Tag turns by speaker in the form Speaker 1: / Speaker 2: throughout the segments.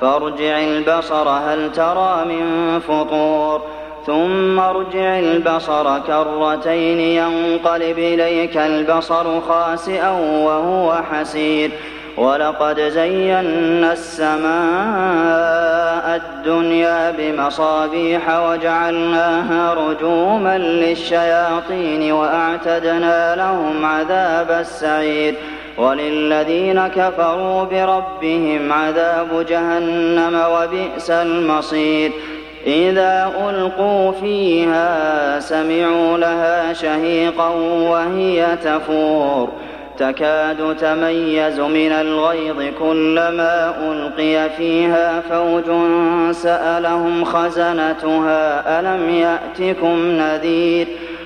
Speaker 1: فارجع البصر هل ترى من فطور؟ ثم ارجع البصر كرتين ينقلب إليك البصر خاسئا وهو حسير. ولقد زينا السماء الدنيا بمصابيح وجعلناها رجوما للشياطين وأعتدنا لهم عذاب السعير. وللذين كفروا بربهم عذاب جهنم وبئس المصير. إذا ألقوا فيها سمعوا لها شهيقا وهي تفور. تكاد تميز من الغيظ كلما ألقي فيها فوج سألهم خزنتها ألم يأتكم نذير؟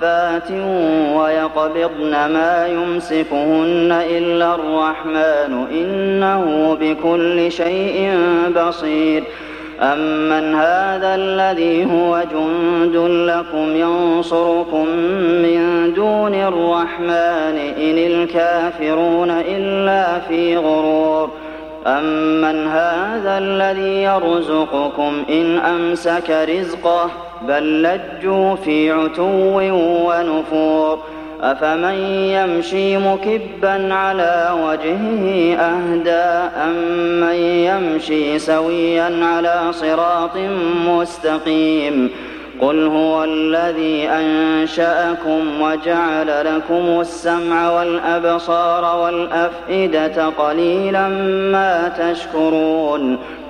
Speaker 1: صافات ويقبضن ما يمسكهن إلا الرحمن إنه بكل شيء بصير. أمن هذا الذي هو جند لكم ينصركم من دون الرحمن إن الكافرون إلا في غرور. أمن هذا الذي يرزقكم إن أمسك رزقه بل لجوا في عتو ونفور. أفمن يمشي مكبا على وجهه أهدى أمن يمشي سويا على صراط مستقيم. قل هو الذي أنشأكم وجعل لكم السمع والأبصار والأفئدة قليلا ما تشكرون.